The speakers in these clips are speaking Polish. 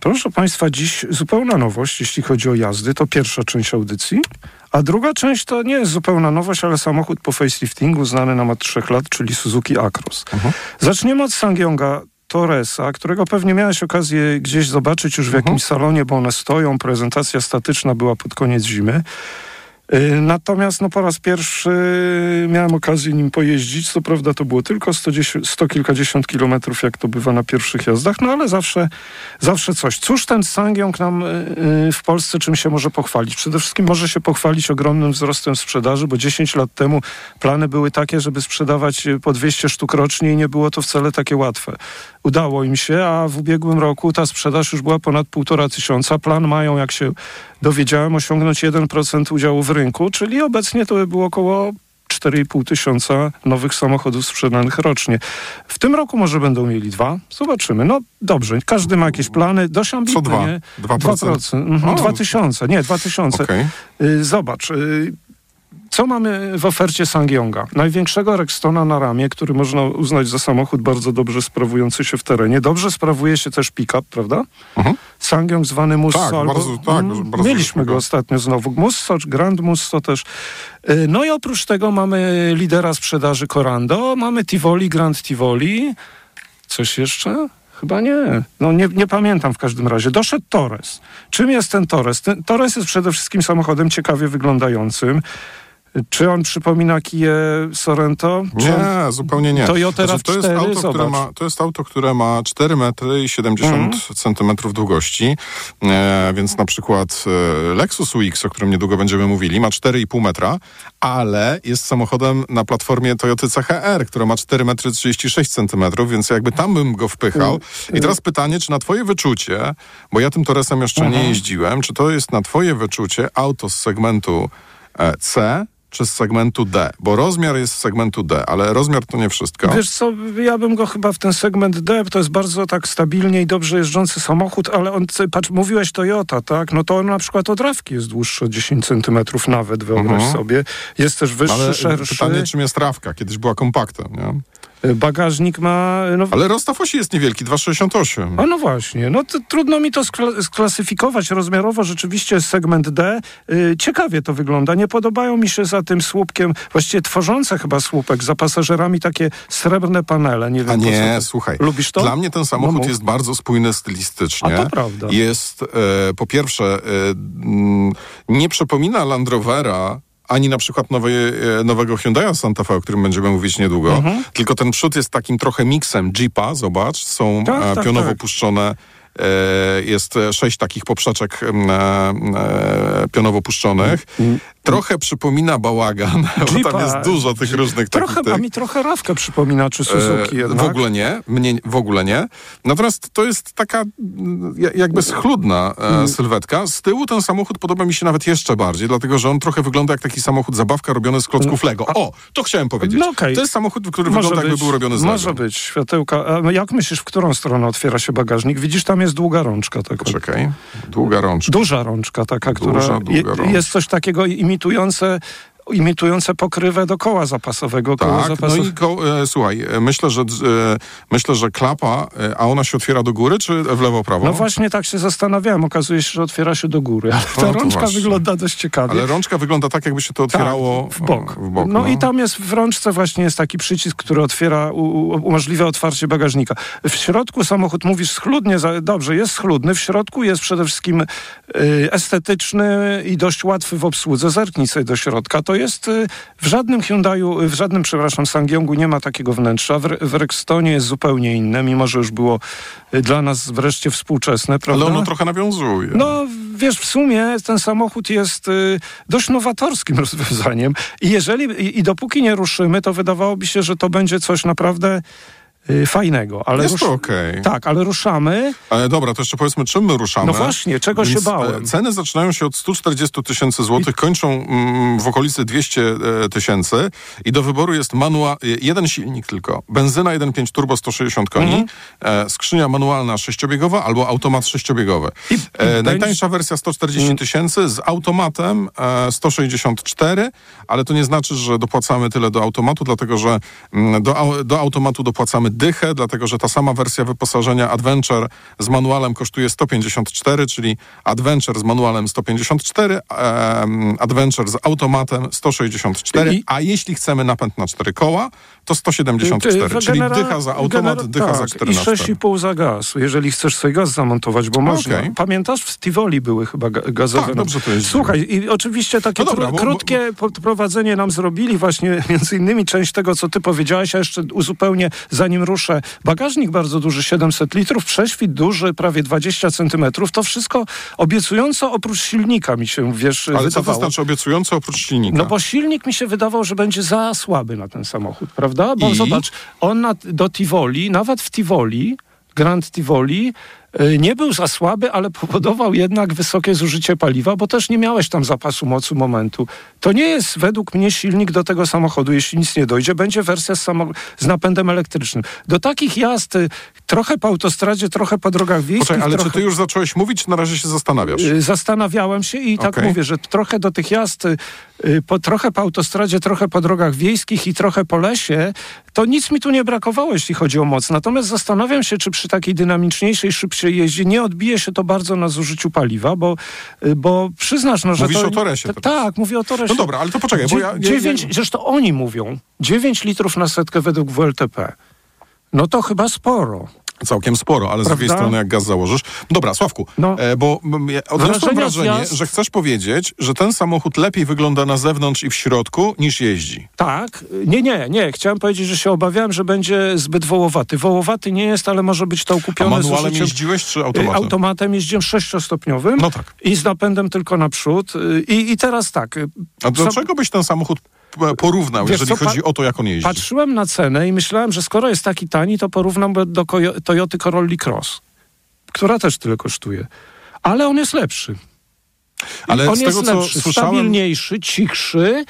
Proszę Państwa, dziś zupełna nowość, jeśli chodzi o jazdy. To pierwsza część audycji. A druga część to nie jest zupełna nowość, ale samochód po faceliftingu znany nam od trzech lat, czyli Suzuki Acros. Zaczniemy od Sangyonga Torresa, którego pewnie miałeś okazję gdzieś zobaczyć już w jakimś salonie, bo one stoją. Prezentacja statyczna była pod koniec zimy. Y, Natomiast no, po raz pierwszy miałem okazję nim pojeździć. Co prawda to było tylko 110, 100 kilkadziesiąt kilometrów, jak to bywa na pierwszych jazdach, no ale zawsze, zawsze coś. Cóż ten Sangyong nam y, y, w Polsce czym się może pochwalić? Przede wszystkim może się pochwalić ogromnym wzrostem sprzedaży, bo 10 lat temu plany były takie, żeby sprzedawać po 200 sztuk rocznie i nie było to wcale takie łatwe. Udało im się, a w ubiegłym roku ta sprzedaż już była ponad półtora tysiąca. Plan mają, jak się dowiedziałem, osiągnąć 1% udziału w rynku, czyli obecnie to by było około 4,5 tysiąca nowych samochodów sprzedanych rocznie. W tym roku może będą mieli dwa. Zobaczymy. No dobrze, każdy ma jakieś plany. Dość ambitne, dwa? nie? 2%? Mhm. 2000. Nie, 2000. Okej. Y, Zobacz, y, co mamy w ofercie Sangyonga? Największego Rextona na ramię, który można uznać za samochód bardzo dobrze sprawujący się w terenie. Dobrze sprawuje się też pick-up, prawda? Mhm. Sangyong zwany Musso. Tak, albo, bardzo- tak, bardzo Mieliśmy go ostatnio znowu. Musso, Grand Musso też. Y, No i oprócz tego mamy lidera sprzedaży Corando, mamy Tivoli, Grand Tivoli. Coś jeszcze? Chyba nie. No nie, nie pamiętam w każdym razie. Doszedł Torres. Czym jest ten Torres? Ten Torres jest przede wszystkim samochodem ciekawie wyglądającym. Czy on przypomina Kia Sorento? Czy. Nie, zupełnie nie. Toyota to, jest RAV4, auto, które ma, to jest auto, które ma 4 metry i 70 Mhm. centymetrów długości, e, więc na przykład e, Lexus UX, o którym niedługo będziemy mówili, ma 4,5 metra, ale jest samochodem na platformie Toyoty CHR, która ma 4 metry 36 centymetrów, więc jakby tam bym go wpychał. Mhm. I teraz pytanie, czy na twoje wyczucie, bo ja tym Torresem jeszcze Mhm. nie jeździłem, czy to jest na twoje wyczucie auto z segmentu e, C, czy z segmentu D? Bo rozmiar jest z segmentu D, ale rozmiar to nie wszystko. Wiesz co, ja bym go chyba w ten segment D, to jest bardzo tak stabilnie i dobrze jeżdżący samochód, ale on, patrz, mówiłeś Toyota, tak? No to on na przykład od Rawki jest dłuższy o 10 centymetrów nawet, wyobraź Mhm. sobie. Jest też wyższy, ale szerszy. pytanie, czym jest trawka? Kiedyś była kompaktem, nie? Bagażnik ma... No, Ale rozstaw osi jest niewielki, 2,68. A no właśnie, no trudno mi to skla- sklasyfikować rozmiarowo. Rzeczywiście segment D. Y, ciekawie to wygląda. Nie podobają mi się za tym słupkiem, właściwie tworzące chyba słupek, za pasażerami takie srebrne panele. Nie wiem, A nie, to- słuchaj. Lubisz to? Dla mnie ten No samochód mów. jest bardzo spójny stylistycznie. A to prawda. Jest, e, po pierwsze, e, nie przypomina Land Rovera, ani na przykład nowej, e, nowego Hyundai Santa Fe, o którym będziemy mówić niedługo. Mhm. Tylko ten przód jest takim trochę miksem Jeepa, zobacz, są Tak, e, tak, pionowo tak. puszczone. e, Jest sześć takich poprzeczek e, pionowo puszczonych. Trochę przypomina bałagan, bo tam Mm. Jeepa. jest dużo tych różnych Trochę, takich... a mi trochę Rawkę przypomina, czy Suzuki E, jednak. W ogóle nie, mnie w ogóle nie. Natomiast to jest taka mm, ja- jakby schludna Mm. e, sylwetka. Z tyłu ten samochód podoba mi się nawet jeszcze bardziej, dlatego że on trochę wygląda jak taki samochód zabawka robiony z klocków Lego. O, to chciałem powiedzieć. No okej. To jest samochód, który Może wygląda jakby być, był robiony z Może Lego. być, światełka. A jak myślisz, w którą stronę otwiera się bagażnik? Widzisz, tam jest długa rączka taka. Czekaj, długa rączka. Duża rączka taka, która Duża, długa je, rączka. jest coś takiego imitujące imitujące pokrywę do koła zapasowego. Koło Tak, no i ko- e, słuchaj, e, myślę, że, e, myślę, że klapa, e, a ona się otwiera do góry, czy w lewo, prawo? No właśnie tak się zastanawiałem. Okazuje się, że otwiera się do góry, ale ta No rączka właśnie. wygląda dość ciekawie. Ale rączka wygląda tak, jakby się to otwierało Tak, w bok. W bok no, i tam jest w rączce właśnie jest taki przycisk, który otwiera, u, umożliwia otwarcie bagażnika. W środku samochód, mówisz schludnie, za, dobrze, jest schludny. W środku jest przede wszystkim y, estetyczny i dość łatwy w obsłudze. Zerknij sobie do środka. To jest y, w żadnym Hyundaiu, w żadnym, przepraszam, Sangyongu nie ma takiego wnętrza. W, w Rextonie jest zupełnie inne, mimo że już było y, dla nas wreszcie współczesne, prawda? Ale ono trochę nawiązuje. No, wiesz, w sumie ten samochód jest y, dość nowatorskim rozwiązaniem i jeżeli i, i dopóki nie ruszymy, to wydawałoby się, że to będzie coś naprawdę y, fajnego. Ale Jest to okej. Tak, ale ruszamy. Ale dobra, to jeszcze powiedzmy, czym my ruszamy. No właśnie, czego się Więc, bałem. e, Ceny zaczynają się od 140 tysięcy złotych, kończą mm, w okolicy 200 e, tysięcy i do wyboru jest manua, e, jeden silnik tylko. Benzyna 1.5 turbo 160 koni, Mhm. skrzynia manualna sześciobiegowa albo automat sześciobiegowy. I- i najtańsza wersja 140 tysięcy z automatem e, 164, ale to nie znaczy, że dopłacamy tyle do automatu, dlatego że mm, do, do automatu dopłacamy dychę, dlatego że ta sama wersja wyposażenia Adventure z manualem kosztuje 154, czyli Adventure z manualem 154, Adventure z automatem 164, I... a jeśli chcemy napęd na cztery koła, to 174, czyli dycha za automat, dycha tak, za 4 i 6,5 za gaz, jeżeli chcesz sobie gaz zamontować, bo można. Okay. Pamiętasz, w Tivoli były chyba gazowe. Tak, dobrze to jest. Słuchaj, i oczywiście takie no dobra, krótkie bo, bo... prowadzenie nam zrobili właśnie między innymi część tego, co ty powiedziałeś, a jeszcze uzupełnię, zanim ruszę. Bagażnik bardzo duży, 700 litrów, prześwit duży, prawie 20 centymetrów. To wszystko obiecująco oprócz silnika mi się, wiesz, Ale wydawało. co to znaczy obiecująco oprócz silnika? No bo silnik mi się wydawał, że będzie za słaby na ten samochód, prawda? Bo I? zobacz, on na, do Tivoli, nawet w Tivoli, Grand Tivoli, nie był za słaby, ale powodował jednak wysokie zużycie paliwa, bo też nie miałeś tam zapasu mocy momentu. To nie jest według mnie silnik do tego samochodu. Jeśli nic nie dojdzie, będzie wersja z, z napędem elektrycznym. Do takich jazd y, trochę po autostradzie, trochę po drogach wiejskich. Poczekaj, ale trochę... czy ty już zacząłeś mówić, czy na razie się zastanawiasz? Y, zastanawiałem się i tak okay. mówię, że trochę do tych jazd, po, trochę po autostradzie, trochę po drogach wiejskich i trochę po lesie, to nic mi tu nie brakowało, jeśli chodzi o moc. Natomiast zastanawiam się, czy przy takiej dynamiczniejszej, szybciej jeździe nie odbije się to bardzo na zużyciu paliwa, bo, y, bo przyznasz, no, że Mówisz to... o Toresie Tak, mówię o Toresie. No dobra, ale to poczekaj, bo ja... Dziewięć, ja... Zresztą oni mówią, 9 litrów na setkę według WLTP. No to chyba sporo. Całkiem sporo, ale Prawda? z drugiej strony jak gaz założysz. Dobra, Sławku, no. e, bo odniosłem wrażenie, że chcesz powiedzieć, że ten samochód lepiej wygląda na zewnątrz i w środku niż jeździ. Tak. Nie, nie, nie. Chciałem powiedzieć, że się obawiałem, że będzie zbyt wołowaty. Wołowaty nie jest, ale może być to okupione A manualem jeździłeś czy automatem? Automatem jeździłem sześciostopniowym. No tak. I z napędem tylko naprzód. I, i teraz tak. A dlaczego byś ten samochód porównał, Wiesz jeżeli co, chodzi o to, jak on jeździ? Patrzyłem na cenę i myślałem, że skoro jest taki tani, to porównam do Toyoty Corolla Cross, która też tyle kosztuje. Ale on jest lepszy. Ale on z jest tego, lepszy, co słyszałem... stabilniejszy, cichszy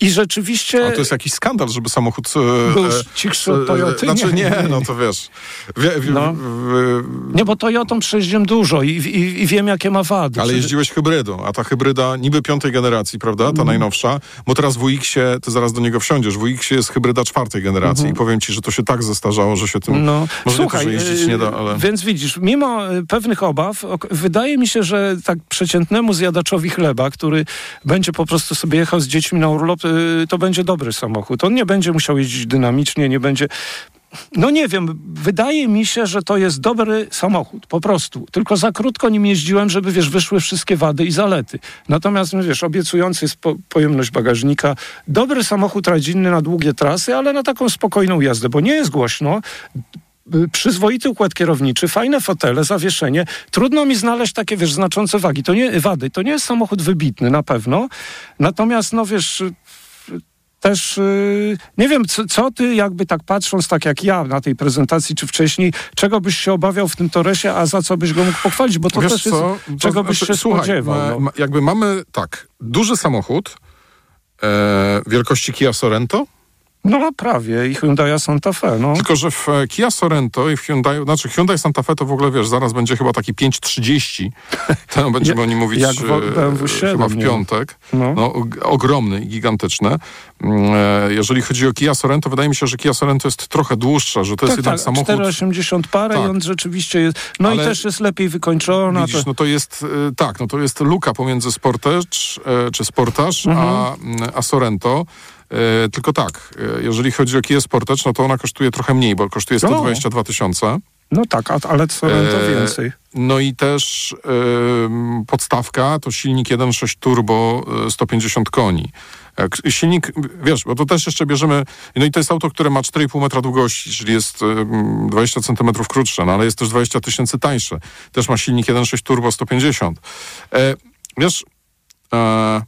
i rzeczywiście... A to jest jakiś skandal, żeby samochód... E, Był e, cichszy od Toyoty? Znaczy nie, no to wiesz... Wie, wie, no. nie, bo Toyotą przejeździłem dużo i, i, i, wiem, jakie ma wady. Ale jeździłeś hybrydą, a ta hybryda niby piątej generacji, prawda? Ta mm. najnowsza. Bo teraz w UX-ie, ty zaraz do niego wsiądziesz, w UX-ie jest hybryda czwartej generacji mm -hmm. i powiem ci, że to się tak zestarzało, że się tym... No. Może Słuchaj, nie to, że jeździć nie da, ale... Więc widzisz, mimo e, pewnych obaw, wydaje mi się, że tak przeciętnemu zjadaczowi chleba, który będzie po prostu sobie jechał z dziećmi na urlop, to będzie dobry samochód. On nie będzie musiał jeździć dynamicznie, nie będzie no nie wiem, wydaje mi się, że to jest dobry samochód, po prostu. Tylko za krótko nim jeździłem, żeby, wiesz, wyszły wszystkie wady i zalety. Natomiast, no, wiesz, obiecujący jest po, pojemność bagażnika. Dobry samochód rodzinny na długie trasy, ale na taką spokojną jazdę, bo nie jest głośno. Y, przyzwoity układ kierowniczy, fajne fotele, zawieszenie. Trudno mi znaleźć takie, wiesz, znaczące wagi. To nie, wady. To nie jest samochód wybitny, na pewno. Natomiast, no wiesz, też yy, nie wiem, co, co, ty jakby tak patrząc, tak jak ja na tej prezentacji, czy wcześniej, czego byś się obawiał w tym Toresie, a za co byś go mógł pochwalić, bo to Wiesz też co? jest, czego byś się słuchaj, spodziewał. No. Jakby mamy, tak, duży samochód e, wielkości Kia Sorento, no prawie i Hyundai Santa Fe. No. Tylko, że w e, Kia Sorento i w Hyundai, znaczy Hyundai Santa Fe to w ogóle wiesz, zaraz będzie chyba taki 530. Ten będziemy o nim mówić jak BMW 7, e, chyba w piątek. No. no ogromny i gigantyczny. Mm, e, jeżeli chodzi o Kia Sorento, wydaje mi się, że Kia Sorento jest trochę dłuższa, że to tak, jest jednak tak, samochód... 480 parę tak. i on rzeczywiście jest... No Ale i też jest lepiej wykończona. Widzisz, to... no to jest, tak, no to jest luka pomiędzy Sportage, czy Sportage, mhm. a, a Sorento. E, tylko tak, e, jeżeli chodzi o Kia Sportage, no to ona kosztuje trochę mniej, bo kosztuje 122 tysiące. No tak, ale co to więcej. No i też y, podstawka to silnik 1.6 turbo 150 koni. Silnik, wiesz, bo to też jeszcze bierzemy, no i to jest auto, które ma 4,5 metra długości, czyli jest 20 centymetrów krótsze, no ale jest też 20 tysięcy tańsze. Też ma silnik 1.6 turbo 150. E, wiesz, e,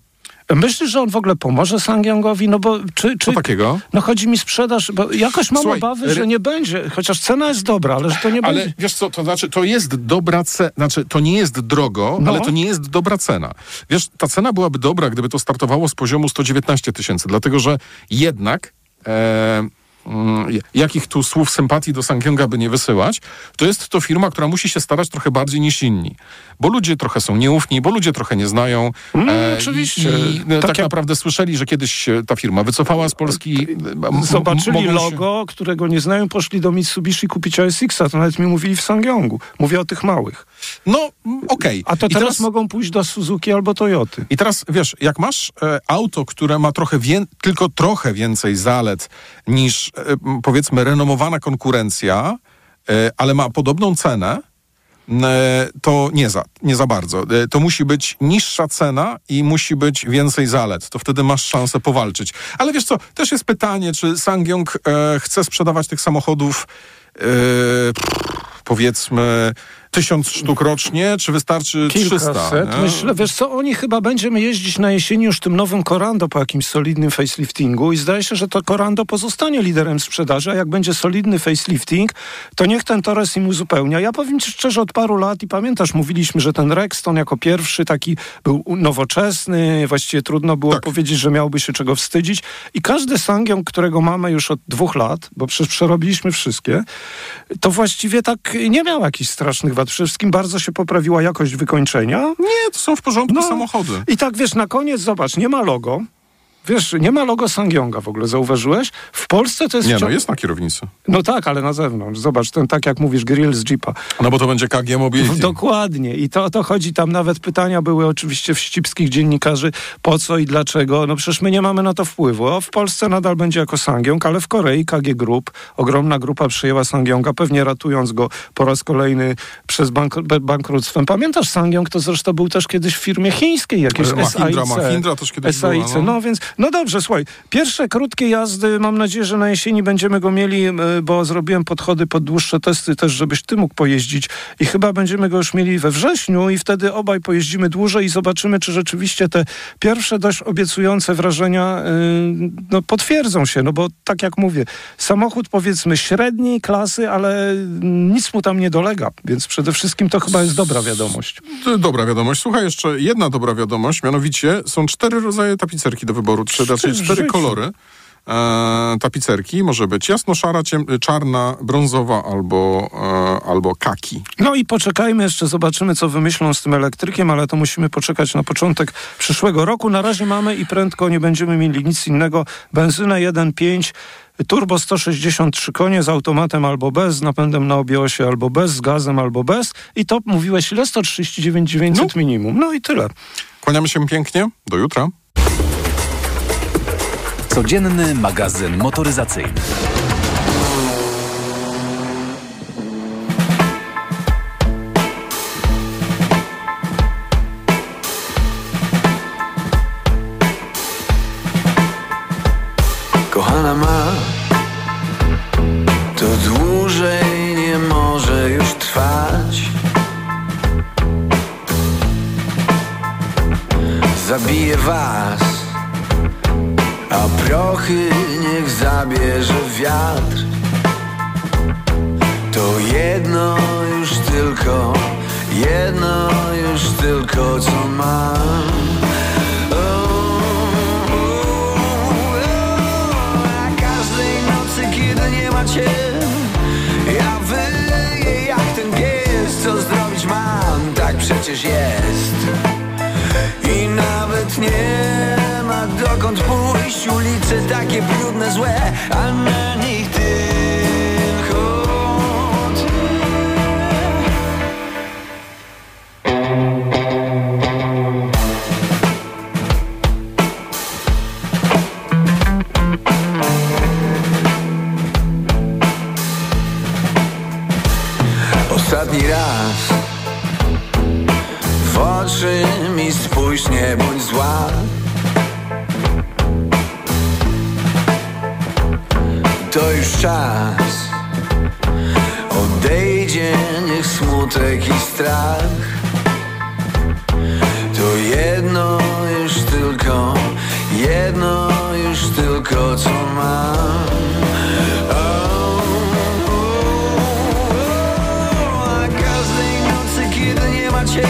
Myślisz, że on w ogóle pomoże Sangyongowi? No bo czy... czy Co takiego? No chodzi mi sprzedaż, bo jakoś mam Słuchaj, obawy, że nie będzie, chociaż cena jest dobra, ale że to nie ale będzie. Ale wiesz co, to znaczy, to jest dobra cena, znaczy to nie jest drogo, no. ale to nie jest dobra cena. Wiesz, ta cena byłaby dobra, gdyby to startowało z poziomu 119 tysięcy, dlatego że jednak... E, jakich tu słów sympatii do Sangyonga by nie wysyłać, to jest to firma, która musi się starać trochę bardziej niż inni. Bo ludzie trochę są nieufni, bo ludzie trochę nie znają. Mm, e, oczywiście. I, tak, tak jak... naprawdę słyszeli, że kiedyś ta firma wycofała z Polski. Zobaczyli logo, się... którego nie znają, poszli do Mitsubishi kupić ASX-a. To nawet mi mówili w Sangyongu. Mówię o tych małych. No, okej. Okay. A to teraz, teraz mogą pójść do Suzuki albo Toyoty. I teraz, wiesz, jak masz e, auto, które ma trochę wie, tylko trochę więcej zalet niż, e, powiedzmy, renomowana konkurencja, e, ale ma podobną cenę, e, to nie za, nie za bardzo. E, to musi być niższa cena i musi być więcej zalet. To wtedy masz szansę powalczyć. Ale wiesz co, też jest pytanie, czy Sangyong e, chce sprzedawać tych samochodów powiedzmy tysiąc sztuk rocznie, czy wystarczy Kilkaset. 300? Nie? Myślę, wiesz co, oni chyba będziemy jeździć na jesieni już tym nowym Corando po jakimś solidnym faceliftingu i zdaje się, że to Corando pozostanie liderem sprzedaży, a jak będzie solidny facelifting, to niech ten Torres im uzupełnia. Ja powiem ci szczerze, od paru lat i pamiętasz, mówiliśmy, że ten Rexton jako pierwszy taki był nowoczesny, właściwie trudno było tak. powiedzieć, że miałby się czego wstydzić i każdy Sangion, którego mamy już od dwóch lat, bo przecież przerobiliśmy wszystkie, to właściwie tak nie miał jakichś strasznych Przede wszystkim bardzo się poprawiła jakość wykończenia. Nie, to są w porządku no, samochody. I tak wiesz, na koniec zobacz, nie ma logo. Wiesz, nie ma logo Sangyonga w ogóle, zauważyłeś? W Polsce to jest... Nie, no jest na kierownicy. No tak, ale na zewnątrz. Zobacz, ten tak jak mówisz, grill z Jeepa. No bo to będzie KG Mobility. Dokładnie. I to o to chodzi. Tam nawet pytania były oczywiście wścibskich dziennikarzy, po co i dlaczego. No przecież my nie mamy na to wpływu. W Polsce nadal będzie jako Sangyong, ale w Korei KG Group, ogromna grupa przyjęła Sangyonga, pewnie ratując go po raz kolejny przez bank bankructwem. Pamiętasz, Sangyong to zresztą był też kiedyś w firmie chińskiej, jakieś Mahindra, SAIC. Mahindra też kiedyś SAIC. Była, no. no więc no dobrze, słuchaj, pierwsze krótkie jazdy, mam nadzieję, że na jesieni będziemy go mieli, bo zrobiłem podchody pod dłuższe testy też, żebyś ty mógł pojeździć i chyba będziemy go już mieli we wrześniu i wtedy obaj pojeździmy dłużej i zobaczymy, czy rzeczywiście te pierwsze dość obiecujące wrażenia yy, no, potwierdzą się, no bo tak jak mówię, samochód powiedzmy średniej klasy, ale nic mu tam nie dolega, więc przede wszystkim to chyba jest dobra wiadomość. Dobra wiadomość. Słuchaj, jeszcze jedna dobra wiadomość, mianowicie są cztery rodzaje tapicerki do wyboru, czy raczej cztery kolory e, tapicerki. Może być jasno-szara, czarna, brązowa albo, e, albo kaki. No i poczekajmy jeszcze, zobaczymy co wymyślą z tym elektrykiem, ale to musimy poczekać na początek przyszłego roku. Na razie mamy i prędko nie będziemy mieli nic innego. Benzynę 1.5 Turbo 163 konie z automatem albo bez, z napędem na obiosie albo bez, z gazem albo bez. I to mówiłeś ile? 139 900 no. minimum. No i tyle. Kłaniamy się pięknie. Do jutra. Codzienny magazyn motoryzacyjny. Kochana ma, to dłużej nie może już trwać. Zabije was a prochy niech zabierze wiatr. To jedno już tylko, jedno już tylko co mam. A każdej nocy kiedy nie ma cię Ja wyję jak ten pies, co zrobić mam. Tak przecież jest. I nawet nie dokąd pójść Ulice takie brudne, złe A na nich to już czas. Odejdzie niech smutek i strach. To jedno już tylko, jedno już tylko co mam. A każdej nocy kiedy nie ma cię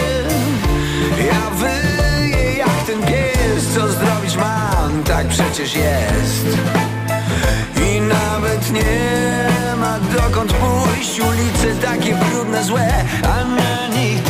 Ja wyję jak ten pies Co zrobić mam, tak przecież jest nawet nie ma dokąd pójść. Ulice takie brudne, złe, a na nich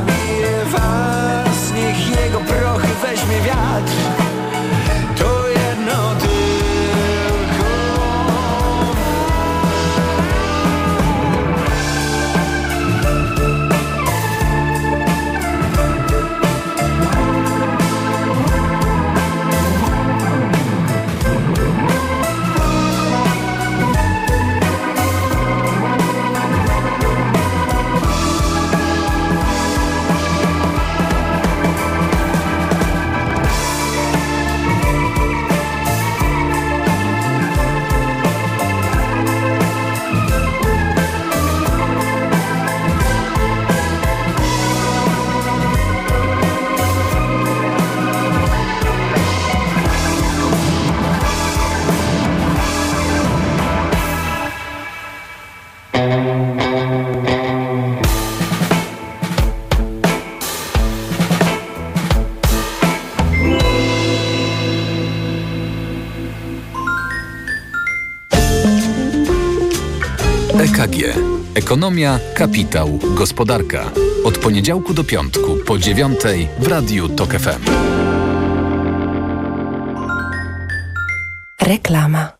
vida. EKG. Ekonomia, kapitał, gospodarka. Od poniedziałku do piątku po dziewiątej w Radiu TOK FM. Reklama.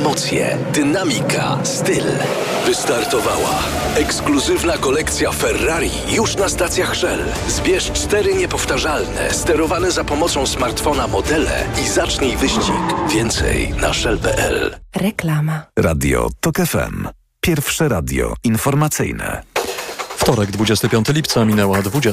Emocje, dynamika, styl. Wystartowała ekskluzywna kolekcja Ferrari już na stacjach Shell. Zbierz cztery niepowtarzalne, sterowane za pomocą smartfona modele i zacznij wyścig. Więcej na shell.pl. Reklama. Radio TOK FM. Pierwsze radio informacyjne. Wtorek, 25 lipca, minęła 20.